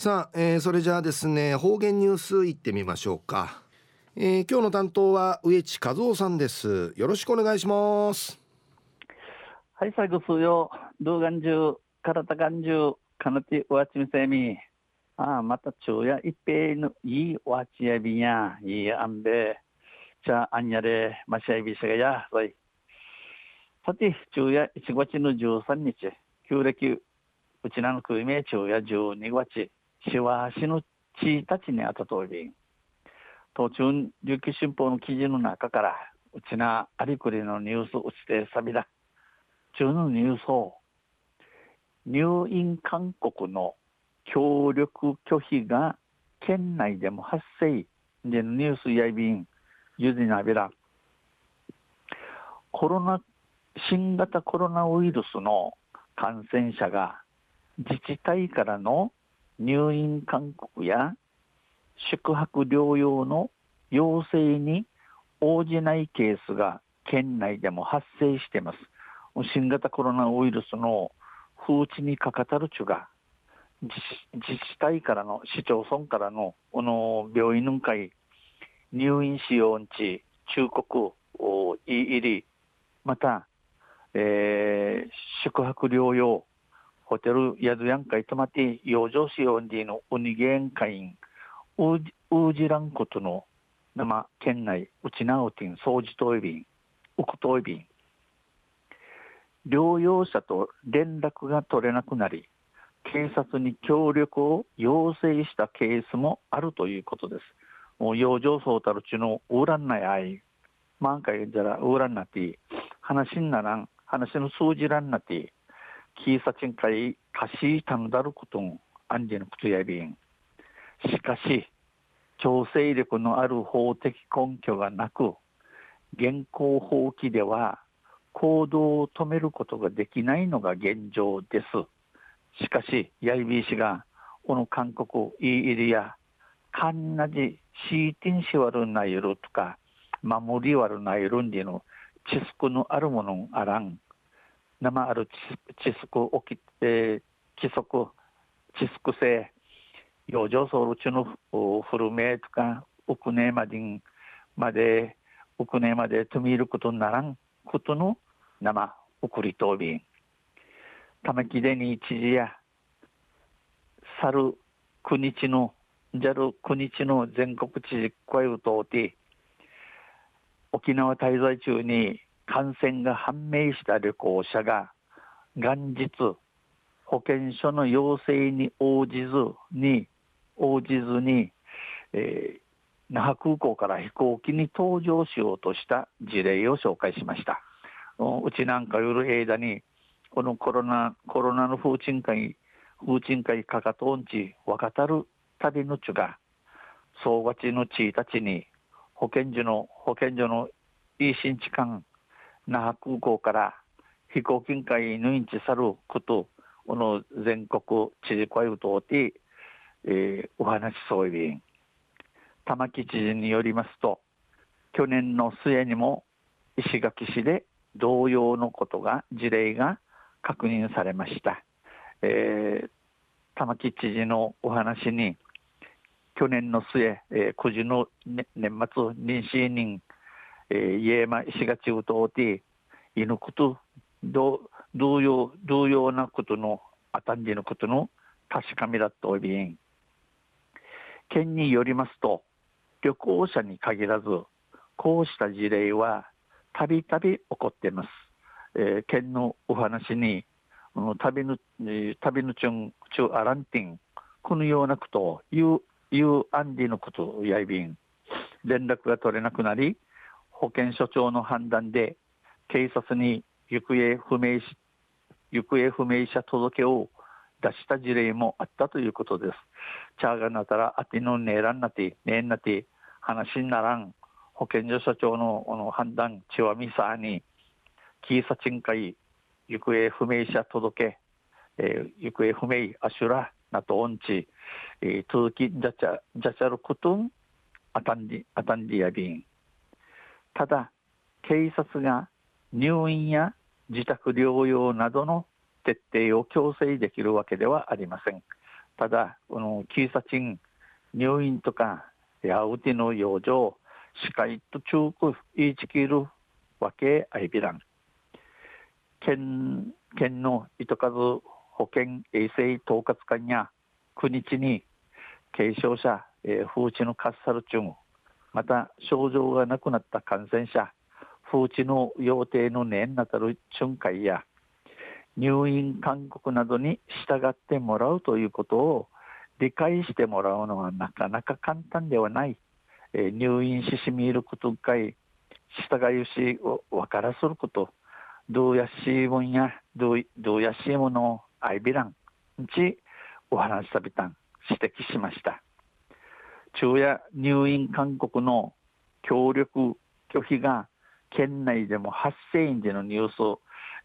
さあ、えー、それじゃあですね方言ニュースいってみましょうか、えー、今日の担当は植地和夫さんです。よろしくお願いします。はい最後数曜。動画中。体眼中。かなてわちみせみああまた昼夜。一平の。いいわちやびや。いいあんべ。じゃああんやれましゃいびしがや。そい。さて昼夜。1月の13日。旧暦。うちなのくいめ昼夜12月しわしのちたちにあたとおり途中琉球新報の記事の中からうちなありくりのニュースうちてさびだ。中のニュースを入院勧告の協力拒否が県内でも発生でニュースやいびんゆずなびら。コロナ新型コロナウイルスの感染者が自治体からの入院勧告や宿泊療養の要請に応じないケースが県内でも発生しています。新型コロナウイルスの風知にかかたるちゅが自治体からの市町村からのこの病院の会入院使用地忠告入りまた、えー、宿泊療養ホテル宿やんかいとまって養生しようにのウニゲン会員ウージランことの生県内うちなうてん掃除トイビンウクトイビン療養者と連絡が取れなくなり警察に協力を要請したケースもあるということです。もう養生そうたるちのウーランないあい、満開じゃらウーランなって話にならん、話の数字らんなってキーサチンカイカシータヌダルことんアンジェのことやびん。しかし、強制力のある法的根拠がなく、現行法規では行動を止めることができないのが現状です。しかし、ヤイビー氏が、この韓国、イーイリア、カンナジ、シーティンシワルナイルとか、守りワルナイルンディの知識のあるものあらん。生ある知識をき、えー、規則、知識性、養生ソウル中の古めとか、奥根までまで、奥根までとみることにならんことの生送りとびん。玉木でに知事や、去る国地の、じゃる国地の全国知事会を通って、沖縄滞在中に感染が判明した旅行者が元日保健所の要請に応じずに応じずに、えー、那覇空港から飛行機に搭乗しようとした事例を紹介しました。うちなんか夜間にこのコロナコロナの風鎮会風鎮会かかとんち若たる旅のちが総勝ちのちいたちに保健所の保健所のいい新地間那覇空港から飛行機会抜いち去ること、この全国知事会を通って、えー、お話しそういん。玉城知事によりますと、去年の末にも石垣市で同様のことが、事例が確認されました。えー、玉城知事のお話に、去年の末、えー、9時の、ね、年末、妊娠人、えー、家間石が中東で、いぬこと同様同様なことのあたんじのことの確かめだとおびん。県によりますと旅行者に限らずこうした事例はたびたび起こっています、えー、県のお話に旅の旅のちゅんちゅあらんてんこのようなことを言う言うアンディのことやいびん。連絡が取れなくなり保健所長の判断で警察に行方不明行方不明者届を出した事例もあったということです。チャーがなったらあてのねえらんなて、ねえんなて、話にならん、保健所所長のの判断、ちわみさに、キーサチン会、行方不明者届えー、行方不明、アシュラ、なとオンチ、えー、続き、じゃちゃ、じゃちゃることん、あたんり、あたんりやびん。ただ、警察が入院や自宅療養などの徹底を強制できるわけではありません。ただ、この、キーサチン、入院とか、やうての養生、視界と中国、いちきるわけあいびらん。県、県の糸数保健衛生統括官や9日に軽症者、えー、風知のカッサルチュン、また症状がなくなった感染者、風知の予定の年なたる巡回や入院勧告などに従ってもらうということを理解してもらうのはなかなか簡単ではない。え、入院ししみることがい、従いしを分からすること、どうやしいもんや、どうどうやしいものをアイビランちお話しさびたん指摘しました。昼夜入院勧告の協力拒否が県内でも発生員でのニュースを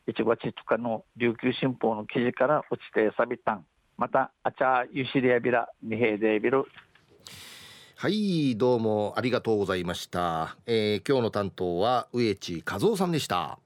1月2日の琉球新報の記事から落ちてさびたん。またあちゃゆしりやびらにへいでびるはいどうもありがとうございました、えー、今日の担当は植地和夫さんでした。